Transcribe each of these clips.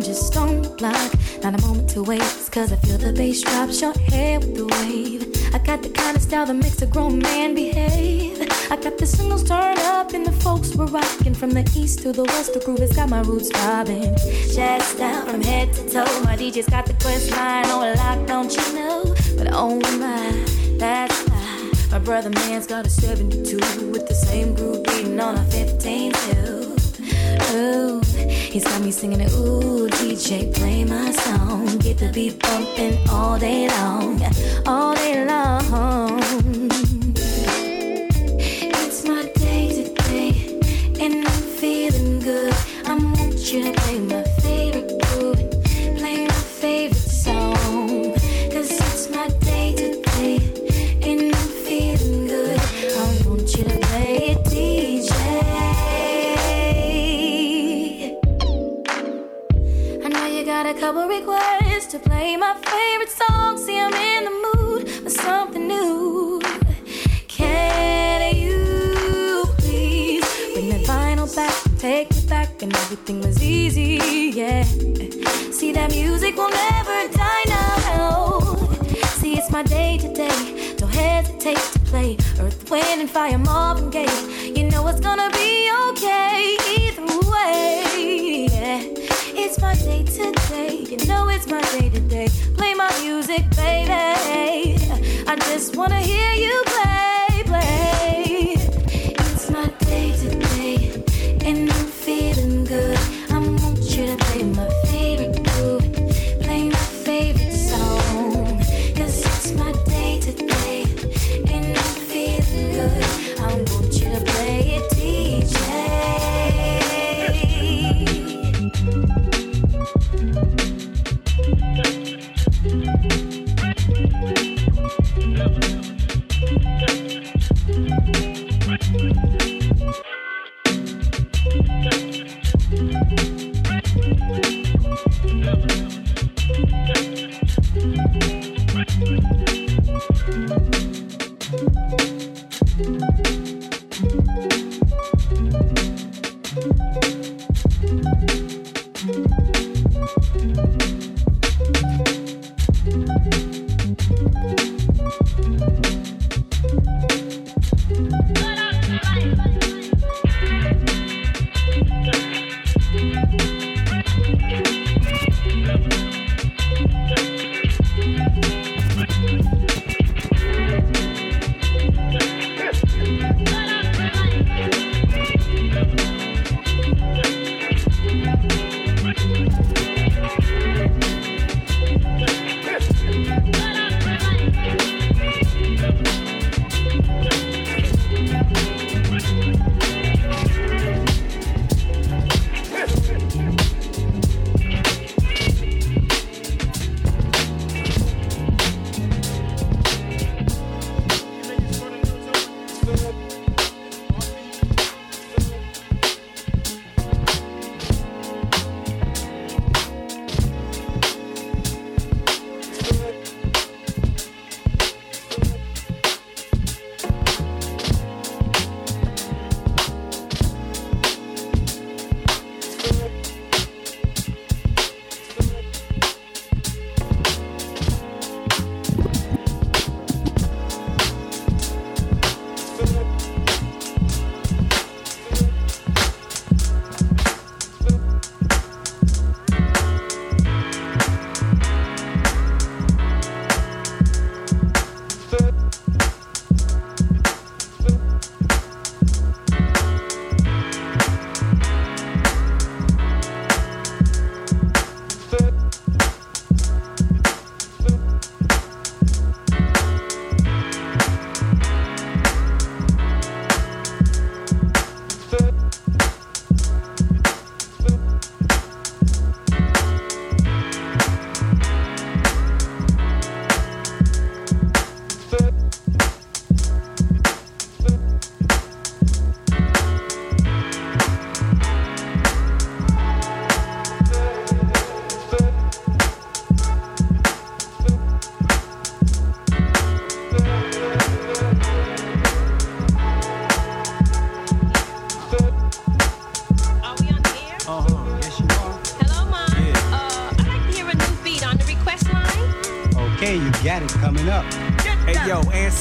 block. Not block. not a moment to waste, cause I feel the bass drop. Short hair with the wave. I got the kind of style that makes a grown man behave. I got the singles turned up and the folks were rocking. From the east to the west, the groove has got my roots bobbing. Chest down from head to toe. My DJ's got the quest line on lock, don't you know? But oh my, that's why. My brother man's got a 72 with the same groove beating on a 15 too. Ooh, he's got me singing it. Ooh, DJ, play my song. Get the beat bumping all day long, all day long. It's my day today, and I'm feeling good. I want you to play got a to play my favorite song. See, I'm in the mood for something new. Can you please bring that vinyl back, take it back, and everything was easy, yeah. See, that music will never die now. See, it's my day today. Don't hesitate to play Earth, Wind, and Fire, Marvin Gaye. You know it's gonna be okay You know it's my day. Play my music, baby. I just wanna hear you play,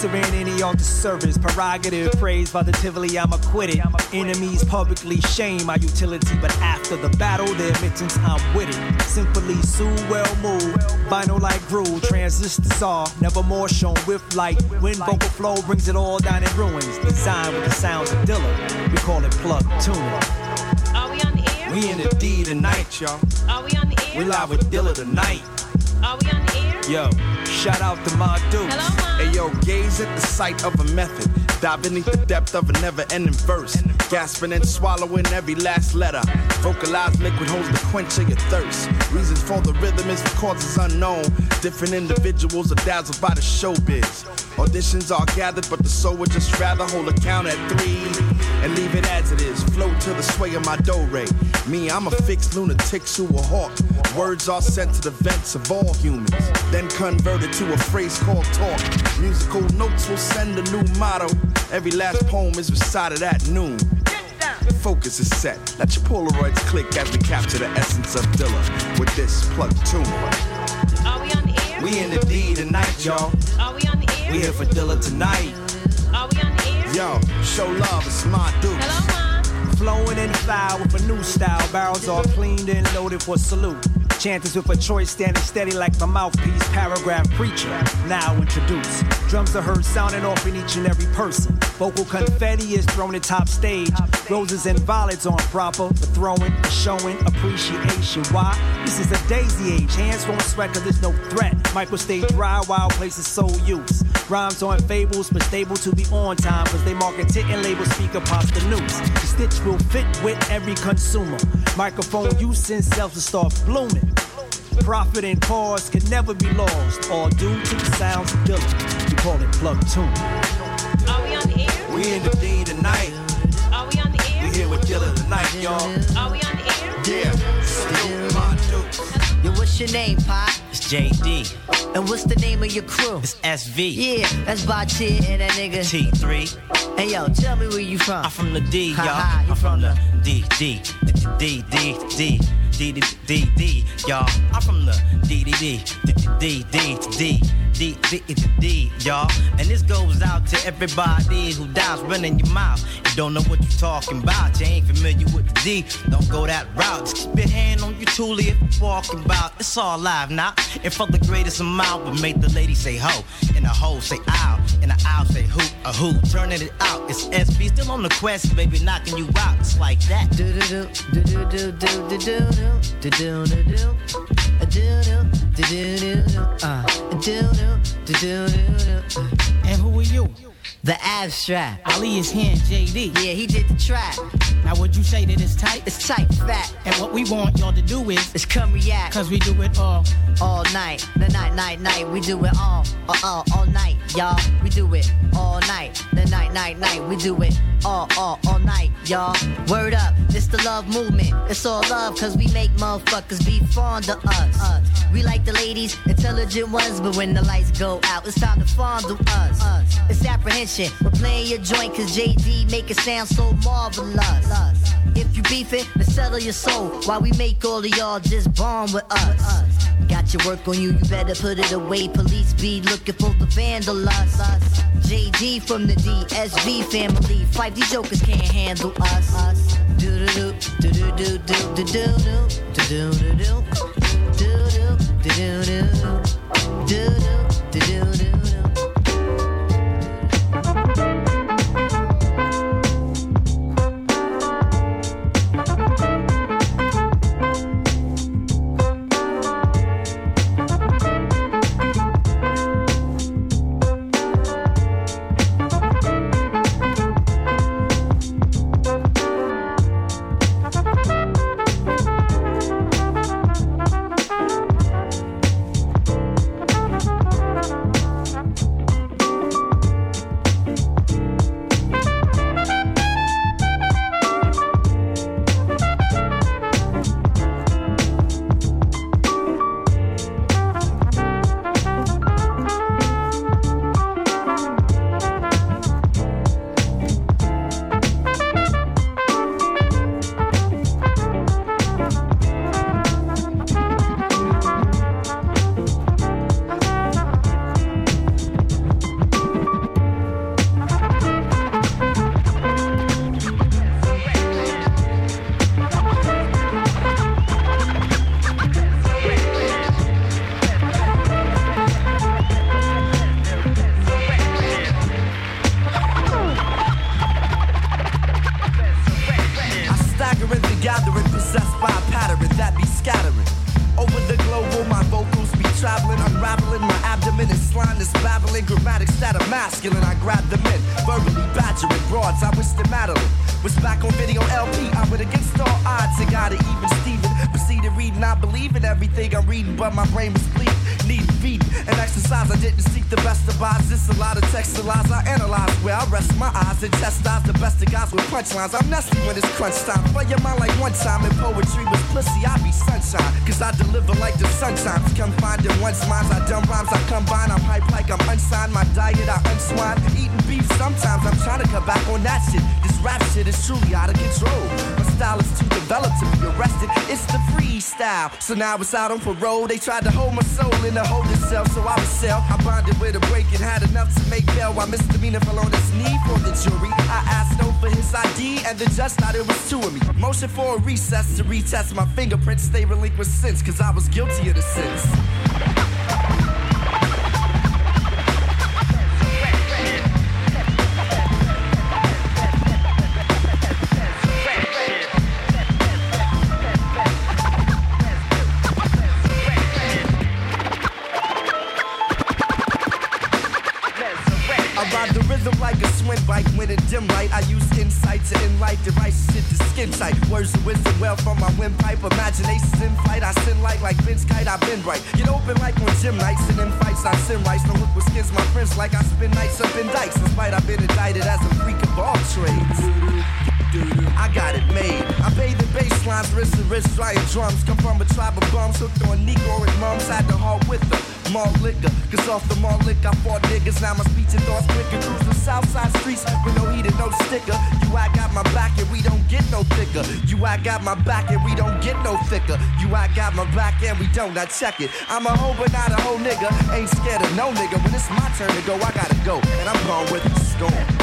answering any altar service, prerogative praised by the Tivoli, I'm acquitted. Enemies publicly shame my utility, but after the battle, their admittance, I'm with it. Simply sue, well moved, vinyl like groove, transistors are never more shown with light. When vocal flow brings it all down in ruins, designed with the sounds of Dilla, we call it plug tune. Are we on the air? We in the D tonight, y'all. Are we on the air? We live with Dilla tonight. Are we on the air? Yo, shout out to my dudes. Hello, Mom. Hey yo, gaze at the sight of a method. Dive beneath the depth of a never ending verse. Gasping and swallowing every last letter. Vocalized liquid holds the quench of your thirst. Reasons for the rhythm is for causes unknown. Different individuals are dazzled by the showbiz. Auditions are gathered, but the soul would just rather hold a count at three and leave it as it is. Flow to the sway of my do ray. Me, I'm a fixed lunatic who will hawk. Words are sent to the vents of all humans, then converted to a phrase called talk. Musical notes will send a new motto. Every last poem is recited at noon. Focus is set. Let your Polaroids click as we capture the essence of Dilla with this plug tune. Are we on the air? We in the D tonight, y'all. Are we on the air? We here for Dilla tonight. Yo, show love, it's my dudes. Hello, Mom. Flowing in fire with a new style. Barrels all cleaned and loaded for salute. Chanters with a choice standing steady like the mouthpiece. Paragraph preacher, now introduced. Drums are heard sounding off in each and every person. Vocal confetti is thrown at top stage. Roses and violets on proper for throwing, showing appreciation. Why? This is a daisy age. Hands won't sweat cause there's no threat. Micro stay dry while places soul use. Rhymes aren't fables, but stable to be on time. Cause they market it and label speaker pops the news. The stitch will fit with every consumer. Microphone use and self to start blooming. Profit and cause can never be lost, all due to the sounds of Dilla. We call it plug tune. We in the D tonight. Are we on the air? We here with Dilla tonight, y'all. Are we on the air? Yeah, salute my dudes. Yo, what's your name, Pop? It's JD. And what's the name of your crew? It's SV. Yeah, that's Baatin and that nigga. T3. Hey, yo, tell me where you from. I'm from the D, y'all. I'm from the D, D, D, D, D, D, D, D, D, y'all. I'm from the D, D, D, D, D, D, D. D, D, D, D, y'all. And this goes out to everybody who dies running your mouth. You don't know what you're talking about. You ain't familiar with the D. Don't go that route. Just keep your hand on your toolie if you're walking about. It's all live now. And for the greatest amount, but make the lady say ho. And the ho say ow. And the owl say who, a who. Turning it out. It's SV still on the quest, baby, knocking you out. It's like that. Do do do do do do do do do and who are you? The abstract. Ali is here in JD. yeah he did the track. Now would you say that it's tight? it's tight fat. And what we want y'all to do is, it's come react. Cause we do it all. all night. The night night night. We do it all. All all, all night y'all. We do it all night. The night night night. We do it all all all night y'all. Word up. It's the love movement. It's all love cause we make motherfuckers be fond of us. Us. we like the ladies intelligent ones but when the lights go out it's time to fondle us us. it's apprehension we're playing your joint cause JD make it sound so marvelous if you beef it then settle your soul while we make all of y'all just bond with us Got your work on you, you better put it away. Police be looking for the vandalize us. JD from the DSV family. Five these jokers can't handle us. do do do do do do do do do do do do do do do do do do do was out on parole. They tried to hold my soul in a holding cell, so I was cell. I bonded with a break and had enough to make bail. While misdemeanor fell on his knee for the jury, I asked over his ID, and the judge thought it was two of me. Motion for a recess to retest my fingerprints. They relinquished since, cause I was guilty of the sins. donut. Check it. I'm a hoe, but not a whole nigga. Ain't scared of no nigga. When it's my turn to go, I gotta go. And I'm going with the storm.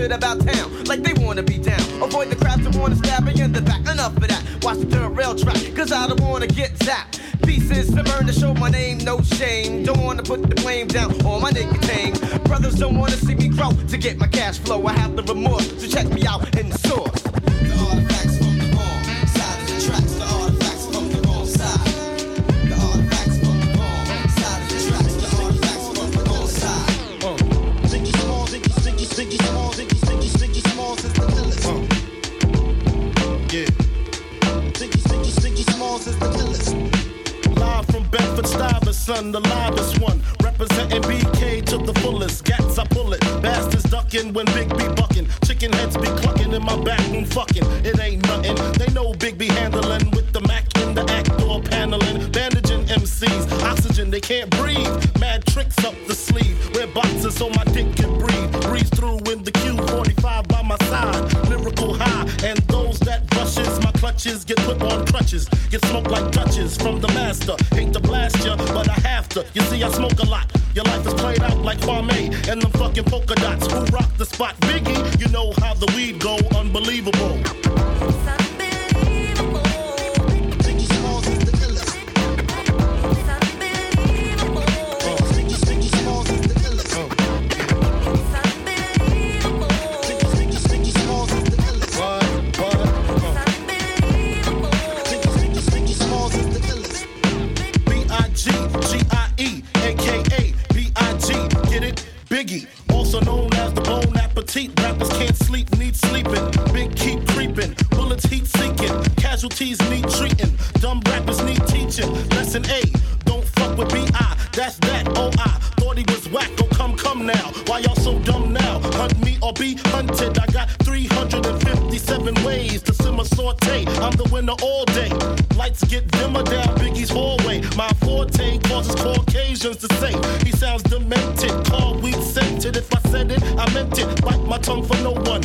shit about town, like they wanna be down. Avoid the crowds that wanna stab me in the back. Enough of that. Watch the dirt rail track, cause I don't wanna get zapped. Pieces to burn to show my name, no shame. Don't wanna put the blame down on my niggas' tame. Brothers don't wanna see me grow to get my cash flow. I have the remorse, so check me out in the source. son, the loudest one. Representing BK to the fullest. Gats, I pull it. Bastards ducking when Big B bucking. Chicken heads be clucking in my back room fucking. It ain't nothing. They know Big B handling with get put on crutches, get smoked like touches from the master. Hate to blast ya, but I have to. You see, I smoke a lot. Your life is played out like Kwamé, and them fucking polka dots who rock the spot. Biggie, you know how the weed go, unbelievable. Lights get dimmer down Biggie's hallway. My forte causes Caucasians to say he sounds demented. Call weak scented. If I said it, I meant it. Bite my tongue for no one.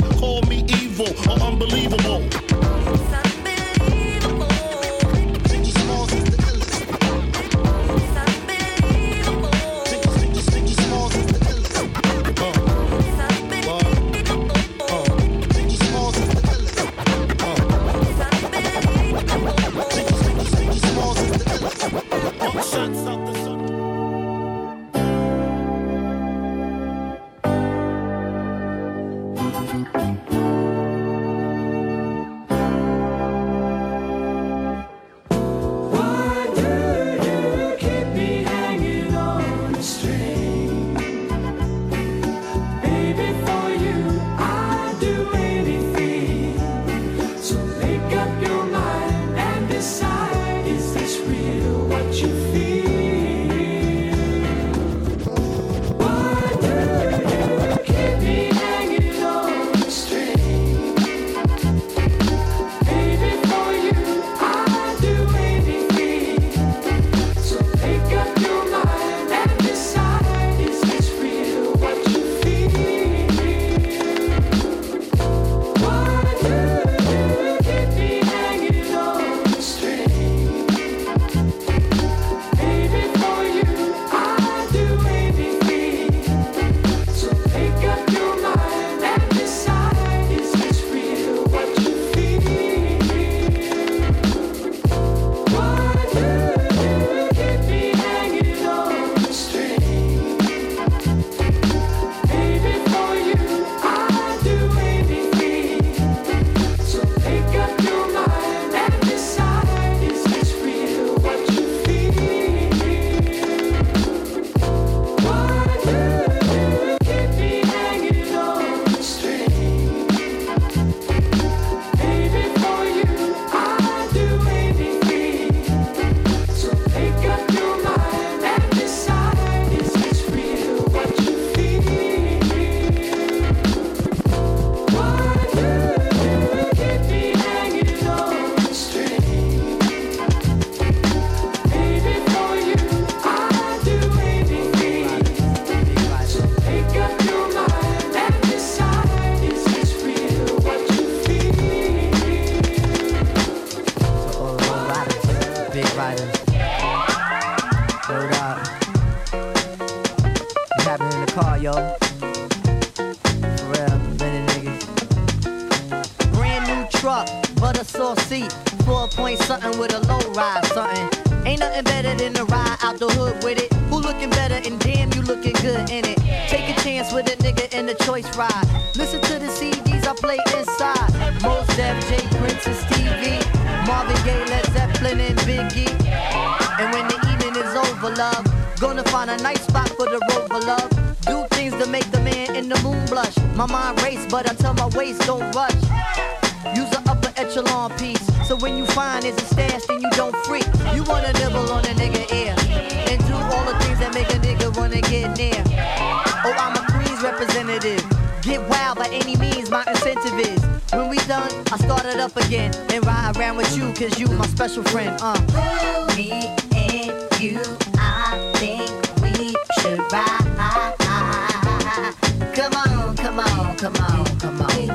Come on, come on.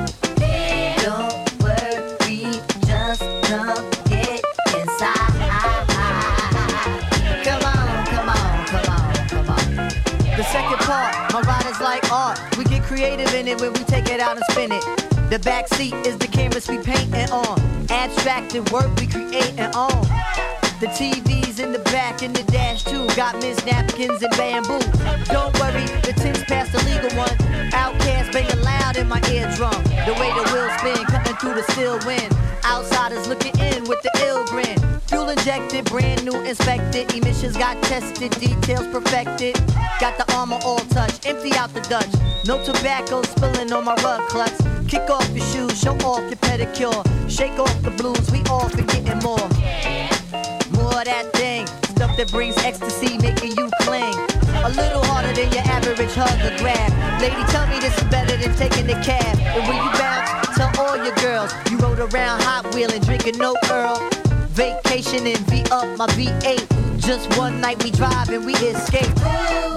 Don't worry, just come get inside. Come on, come on, come on, come on. The second part, my ride is like art. We get creative in it when we take it out and spin it. The back seat is the canvas we paint painting on. Abstracted work we create and on. The TV's in the back and the dash too. Got Miss napkins and bamboo. Don't worry, the tin's past the legal one. OutKast banging loud in my eardrum. The way the wheels spin, cutting through the still wind. Outsiders looking in with the ill grin. Fuel injected, brand new inspected. Emissions got tested, details perfected. Got the armor all touched, empty out the Dutch. No tobacco spilling on my rug clutch. Kick off your shoes, show off your pedicure. Shake off the blues, we all and getting more. That thing, stuff that brings ecstasy, making you cling. A little harder than your average hug or grab. Lady, tell me this is better than taking the cab. And when you bounce, tell all your girls you rode around hot wheeling, drinking no Earl. Vacation and V up my V8. Just one night we drive and we escape.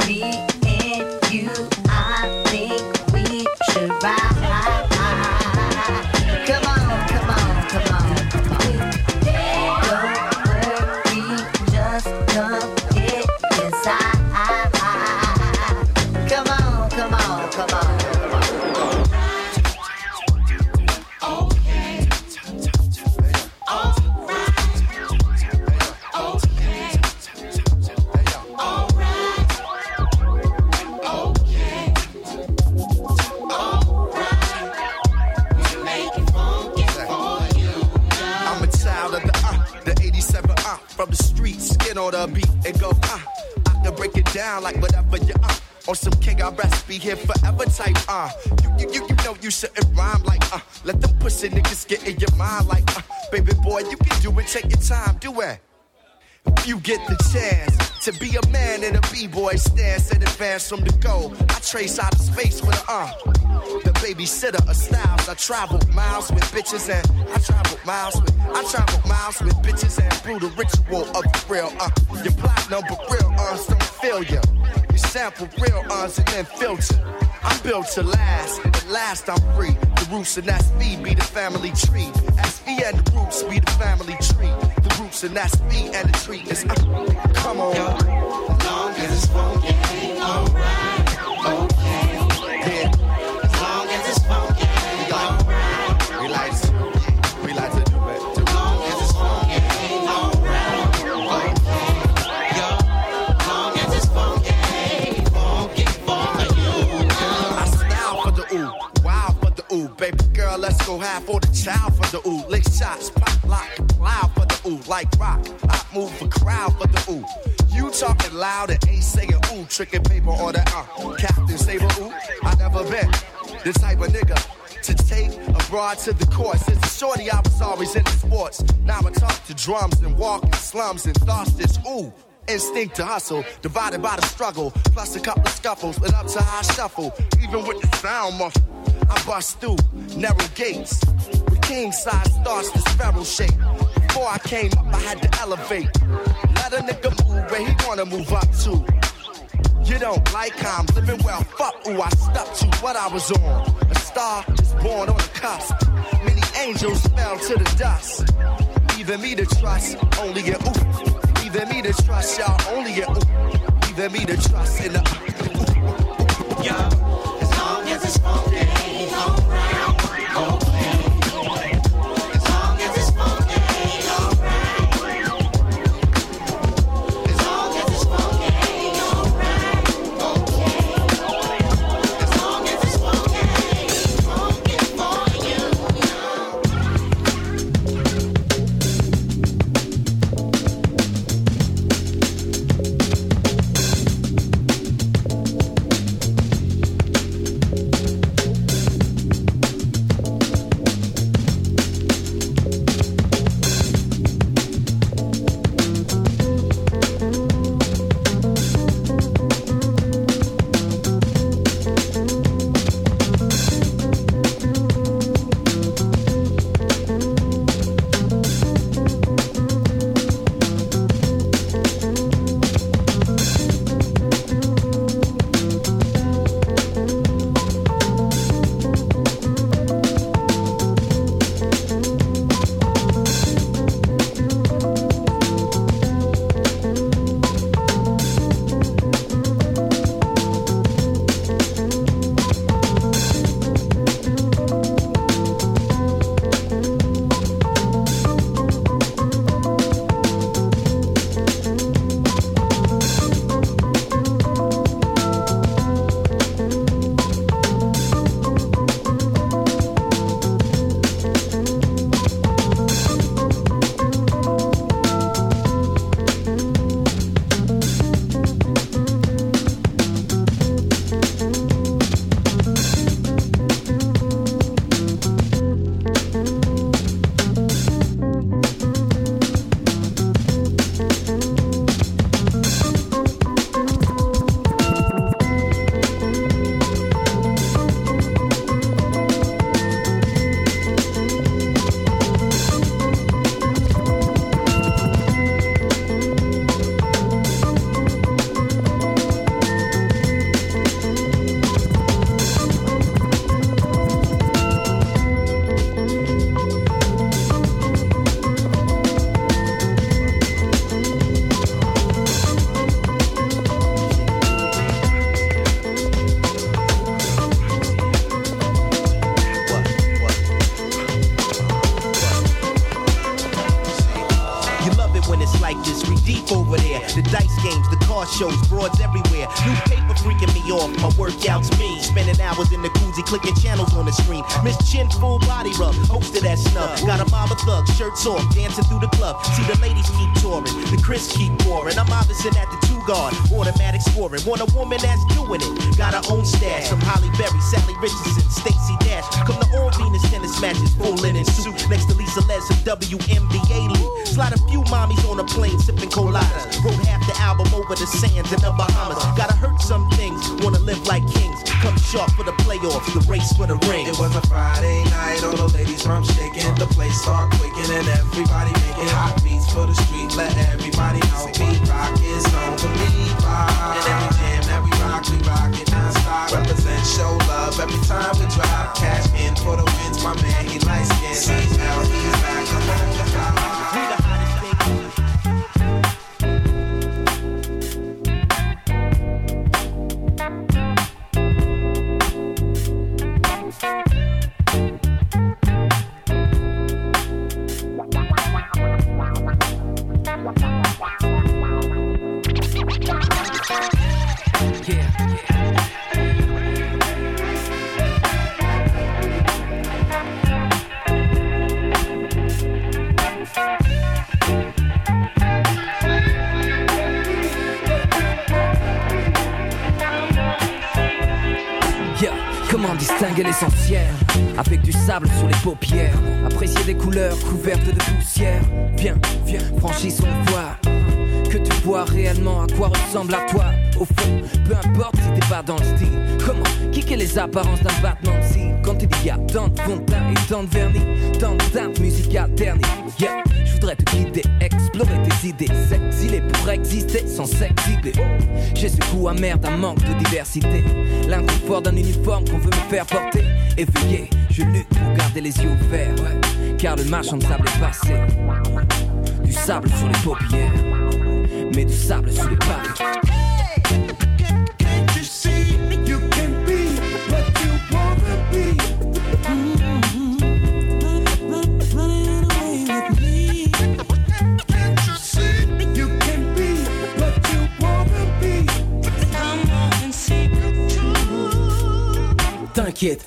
Me and you, I think we should ride. And go uh. I can break it down like whatever you uh. On some king I recipe here forever type uh. You, you, you, you know you shouldn't rhyme like uh. Let them pussy niggas get in your mind like uh. Baby boy, you can do it, take your time, do it. You get the chance to be a man in a b-boy stance and advance from the goal. I trace out of space with a uh. The babysitter of styles. I travel miles with bitches and I travel miles with I travel miles with bitches and brew the ritual of the real uh. Your platinum but real uns don't fail ya. You sample real uns and then filter. I'm built to last, at last I'm free. The roots and that's me be the family tree. SV and the roots be the family tree. Roots and that's me and the tree is uh, come on. Long as it's funky, alright, let's go half for the child for the ooh. Lick shots, pop, lock, plow for the ooh, like rock. I move a crowd for the ooh. You talking loud and ain't saying ooh, tricking paper on the uh. Captain Saber ooh, I never been the type of nigga to take a broad to the court. Since a shorty, I was always into sports. Now I talk to drums and walk in slums and thoughts this ooh. Instinct to hustle, divided by the struggle, plus a couple of scuffles, and up to high shuffle. Even with the sound muffled, I bust through narrow gates. With king size starts this feral shape. Before I came up, I had to elevate. Let a nigga move where he wanna move up to. You don't like how I'm living well. Fuck, ooh, I stuck to what I was on. A star is born on the cusp. Many angels fell to the dust. Leaving me to trust only in ooh. Leaving me to trust y'all only in ooh. Leaving me to trust in the ooh. Yo, as Want a woman couvertes de poussière. Viens, viens, franchissons le voie Que tu vois réellement à quoi ressemble à toi Au fond, peu importe si t'es pas dans le style. Comment kicker les apparences d'un battement de Quand il y a tant de fond et tant de vernis Tant de teintes musicales ternies Yeah, je voudrais te guider, explorer tes idées. S'exiler pour exister sans s'exhiber J'ai ce goût amer d'un manque de diversité. L'inconfort d'un uniforme qu'on veut me faire porter. Éveillé, je lutte pour garder les yeux ouverts Car le marchand de sable est passé. Du sable sur les paupières Mais du sable sur les pavés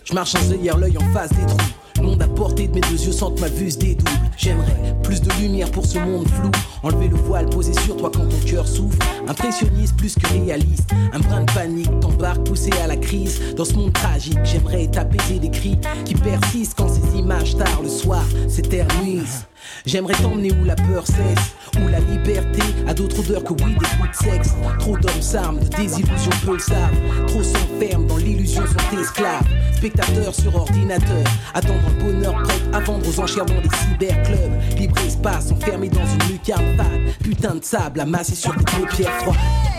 Je marche en œillère, l'œil en face des trous. Le monde à portée de mes deux yeux que ma vue se dédouble. J'aimerais plus de lumière pour ce monde flou. Enlever le voile posé sur toi quand ton cœur souffre. Impressionniste plus que réaliste. Un brin de panique t'embarque poussé à la crise. Dans ce monde tragique, j'aimerais t'apaiser des cris qui persistent quand ces images tard le soir s'éternisent. J'aimerais t'emmener où la peur cesse, où la liberté a d'autres odeurs que oui, des coups de sexe. Trop d'hommes s'arment, de désillusions peu le savent. Trop s'enferment dans l'illusion, sont esclaves. Spectateurs sur ordinateur, attendre le bonheur prêt à vendre aux enchères dans les cyberclubs. Libre espace, enfermé dans une lucarne fade. Putain de sable amassé sur tes paupières froides.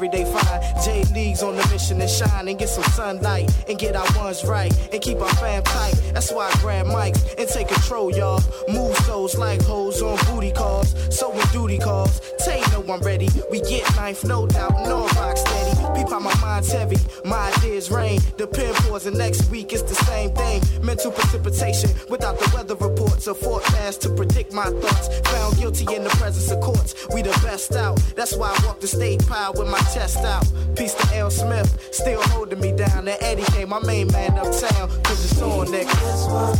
everyday fine. J League's on the mission to shine and get some sunlight and get our ones right and keep our fam tight. That's why I grab mics and take control, y'all. Move souls like hoes on booty calls. So when duty calls, Tay know I'm ready. We get knife, no doubt, no rock steady. Peep my mind's heavy, my ideas rain. The pin pours, and next week it's the same thing. Mental precipitation without the weather reports or forecast to predict my thoughts. Found guilty in the presence of courts. We the best out. That's why I walk the state pile with my chest out. Peace to L. Smith, still holding me down. And Eddie came, my main man uptown. Cause it's on, next. This one,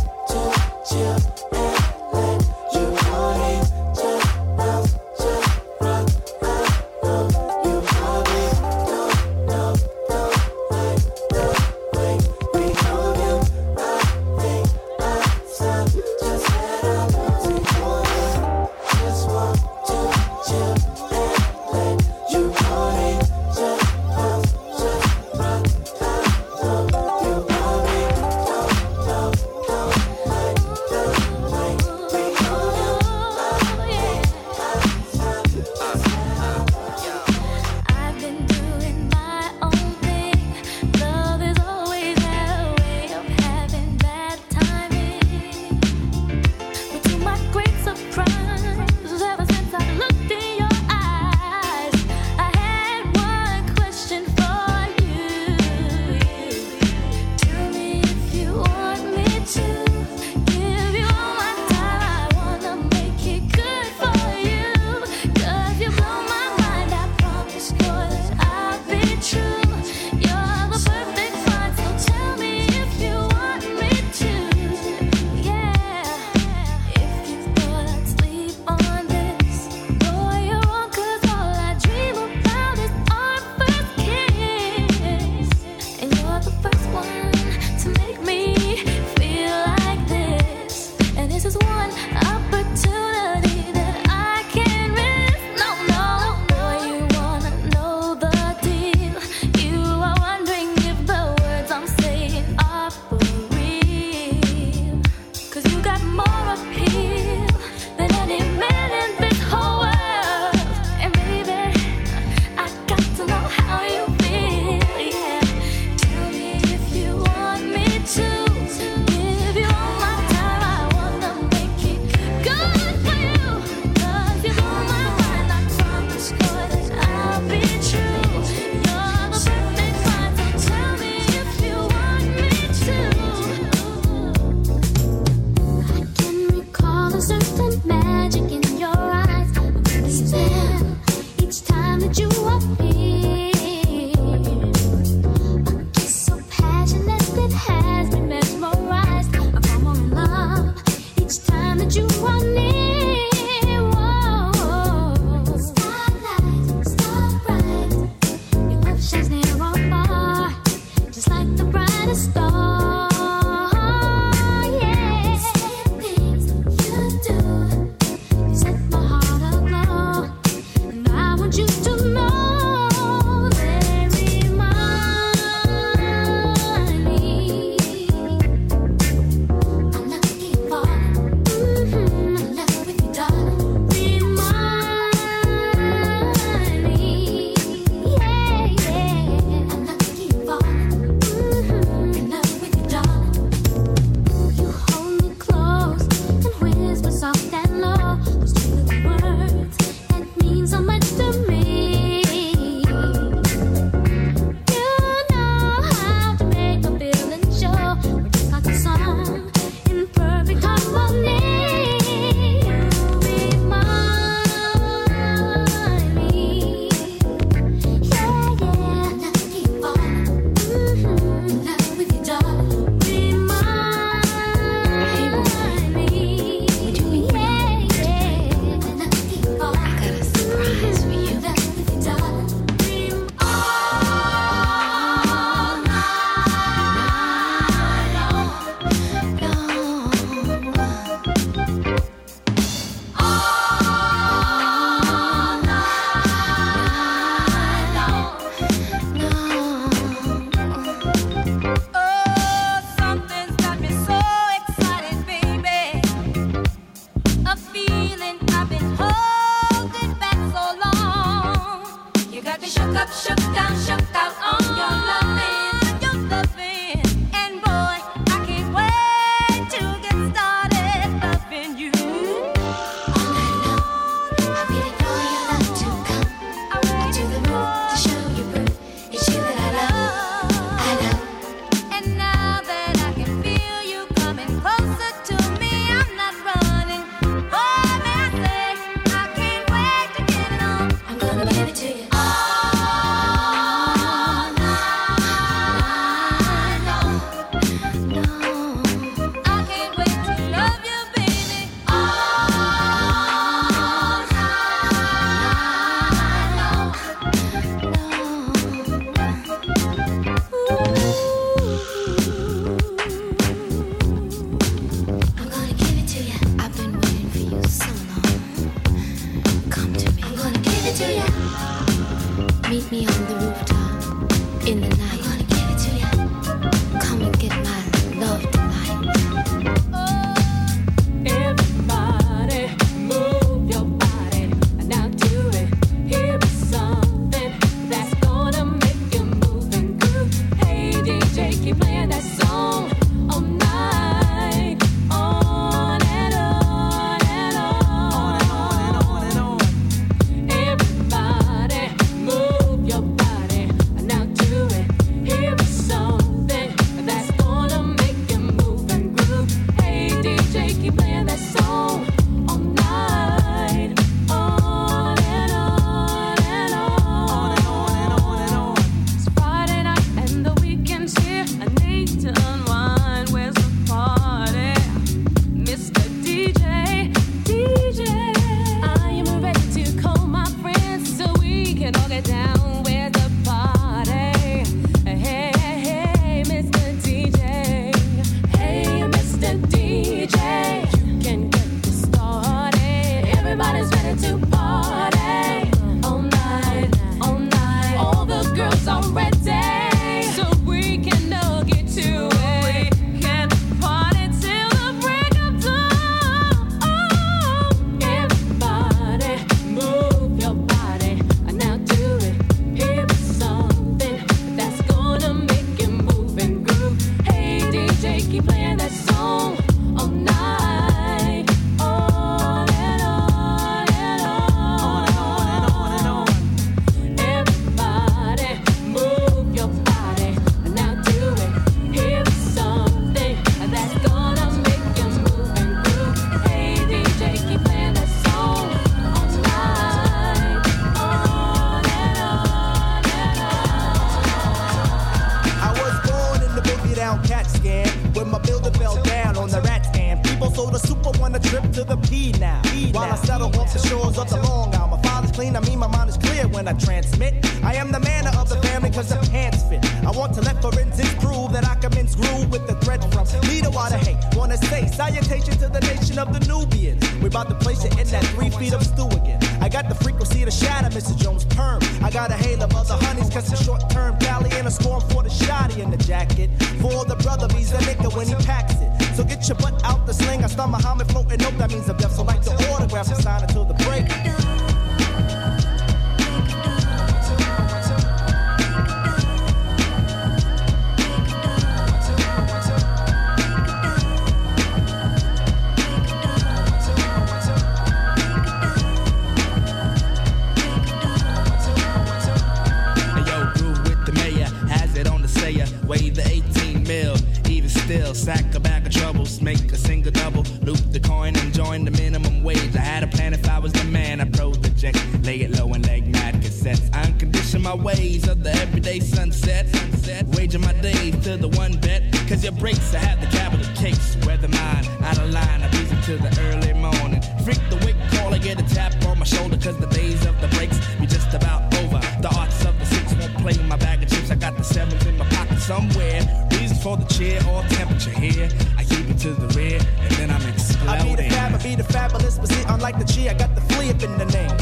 the chi, I got the flea up in the name.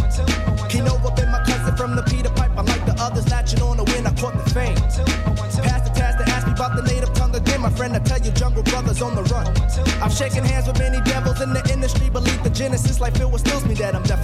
Kino been my cousin from the Peter Pipe. I like the others, latching on the wind, I caught the fame. Pass the task to ask me about the native tongue again, my friend. I tell you, jungle brothers on the run. I've shaken hands with many devils in the industry, believe the genesis, life it was still me that I'm deaf.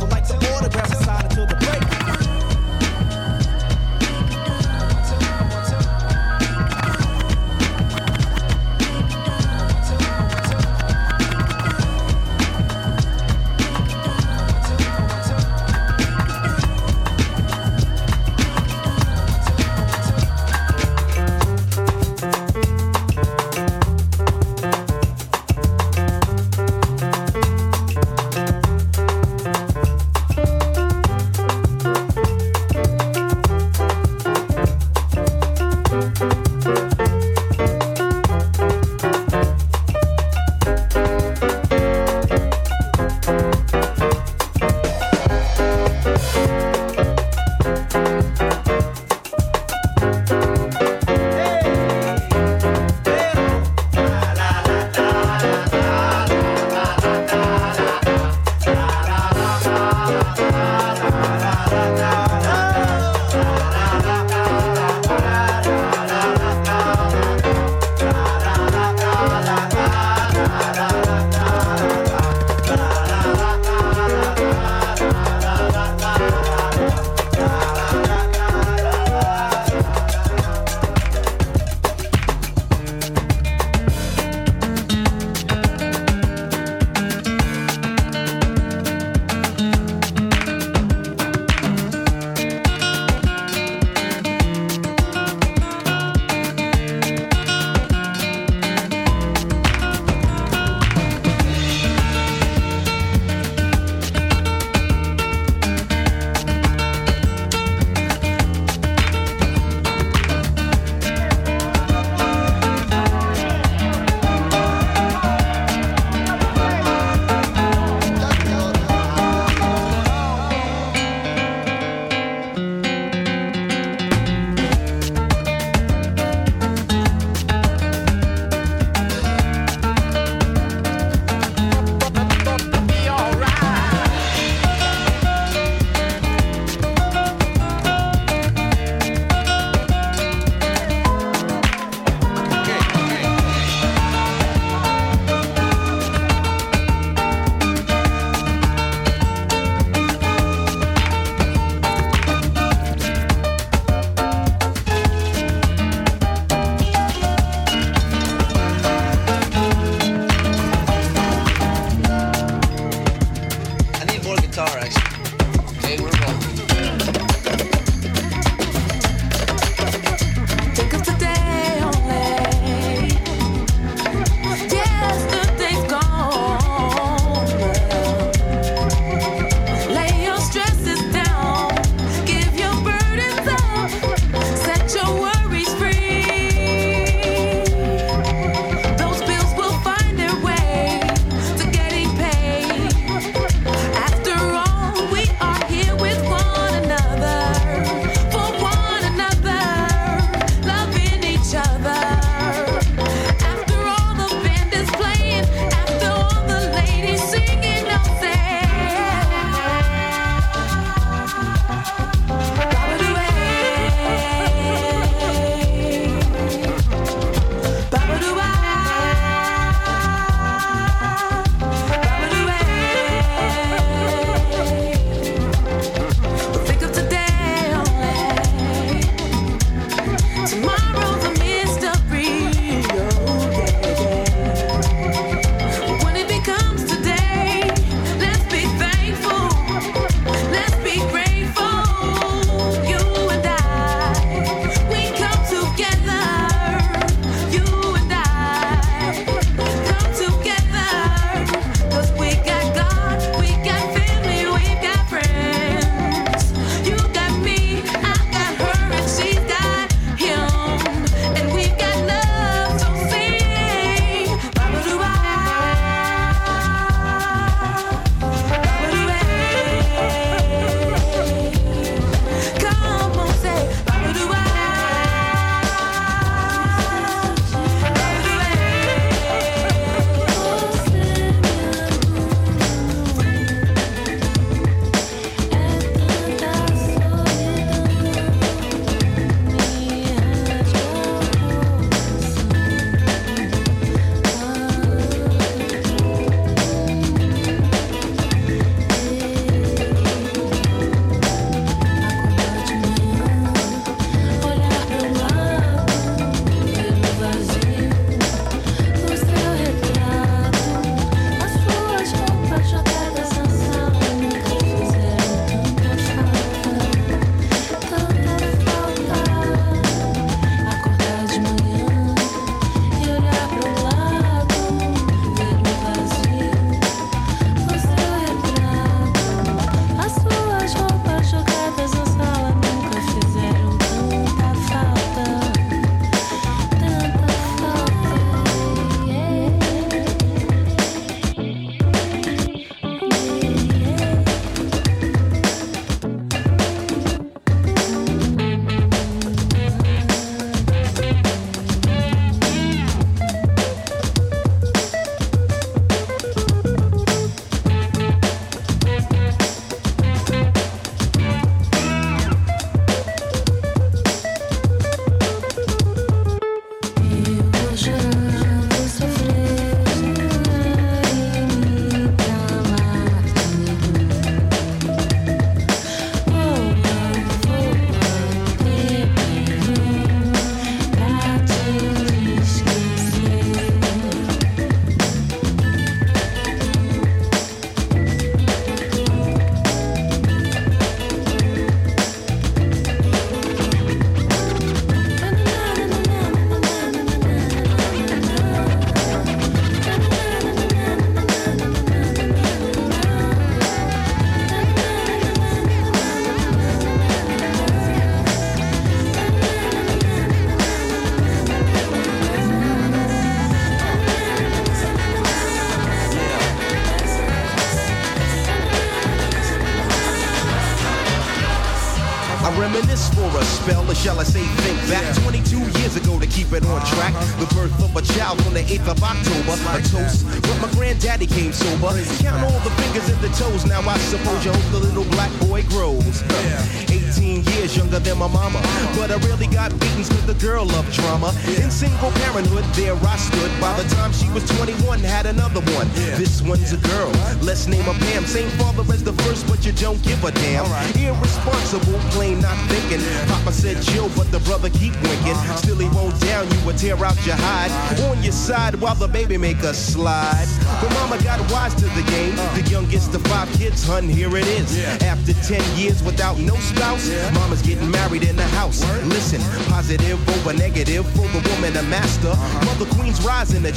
Girl of drama. In single parenthood, there I stood. By the time she was 21, had another one. This one's a girl. Let's name her Pam. Same father as the first, but you don't give a damn. Irresponsible, plain not thinking. Papa said chill, but the brother keep winking. Still he won't down you or tear out your hide. On your side while the baby make a slide. But mama got wise to the game. The youngest of five kids, hun, here it is. After 10 years without no spouse, mama's getting married in the house. Listen, positive over negative for the woman a master. Mother Queen's rise in the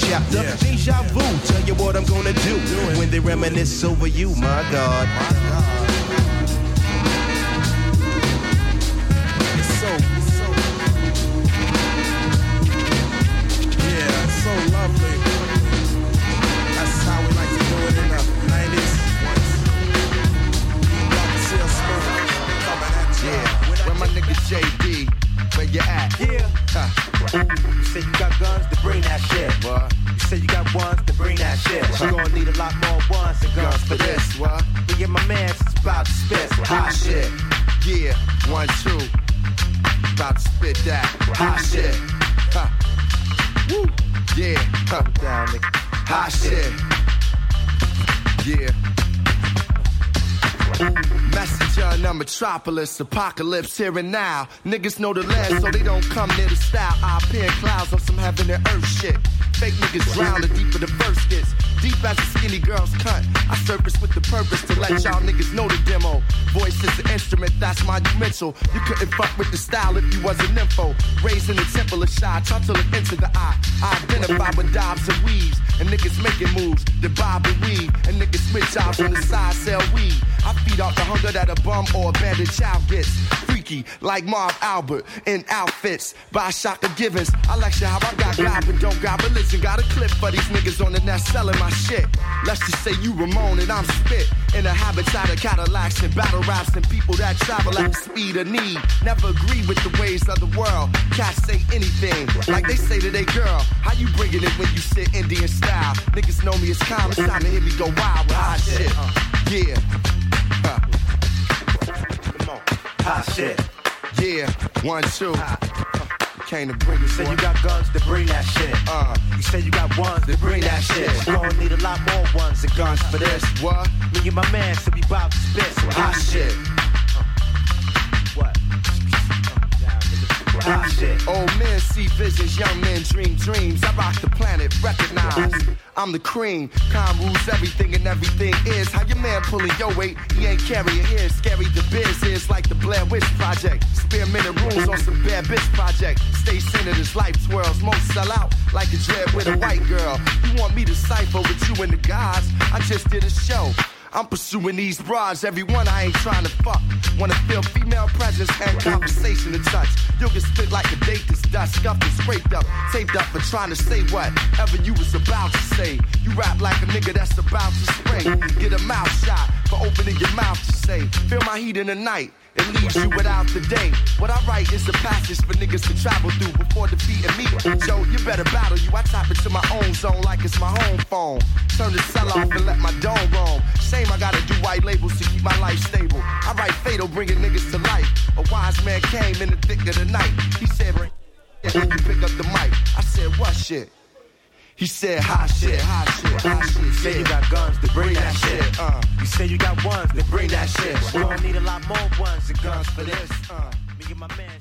Deja vu, tell you what I'm gonna do. When they reminisce over you, my God. It's metropolis, apocalypse here and now. Niggas know the land, so they don't come near the style. I appear in clouds on some heaven and earth shit. Fake niggas drown the deeper the verse gets. Deep as a skinny girl's cut. I surface with the purpose to let y'all niggas know the demo. Voice is an instrument, that's monumental. You couldn't fuck with the style if you wasn't info. Raised in the temple of shy, taught to look into the eye. I identify with dobs and weaves. And niggas making moves, the bob and weave. And niggas switch jobs on the side, sell weed. I feed off the hunger that a bum or abandoned child gets. Freaky, like Marv Albert, in outfits by Shaka Givens. I lecture how I got God, but don't got religion. Got a clip for these niggas on the net selling my shit. Let's just say you Ramon and I'm spit. In a habitat of Cadillacs and battle raps and people that travel at the speed of need. Never agree with the ways of the world. Cats say anything, like they say to their girl. How you bringing it when you sit Indian style? Niggas know me as calm, it's time to hear me go wild with hot shit. Uh. Yeah. Hot shit. Yeah, one, two. Came to bring it. Say you got guns to bring that shit. Uh, You say you got ones to bring that shit. You gonna need a lot more ones and guns for this. what? Me and my man should be about to spit some hot shit. Shit. Old men see visions, young men dream dreams. I rock the planet, recognize. I'm the cream. Calm rules everything, and everything is how your man pulling your weight. He ain't carrying his. Scary the biz is like the Blair Witch Project. Spearminting rules on some bad bitch project. Stay as life twirls. Most sell out like a dread with a white girl. You want me to cipher with you and the gods? I just did a show. I'm pursuing these broads, every one I ain't trying to fuck. Wanna feel female presence and conversation to touch. You'll get spit like a date that's dust, scuffed and scraped up, taped up for trying to say whatever you was about to say. You rap like a nigga that's about to spray. Get a mouth shot for opening your mouth to say. Feel my heat in the night. It leaves you without the day. What I write is a passage for niggas to travel through before defeating me. Joe, you better battle you. I tap into my own zone like it's my home phone. Turn the cell off and let my dome roam. Shame I gotta do white labels to keep my life stable. I write fatal, bringing niggas to life. A wise man came in the thick of the night. He said, when you pick up the mic, I said, what shit? He said, hot shit, hot shit, hot shit. You say you got guns to bring that shit. Uh, You say you got ones to bring that shit. You gonna need a lot more ones and guns for this. uh. Me and my man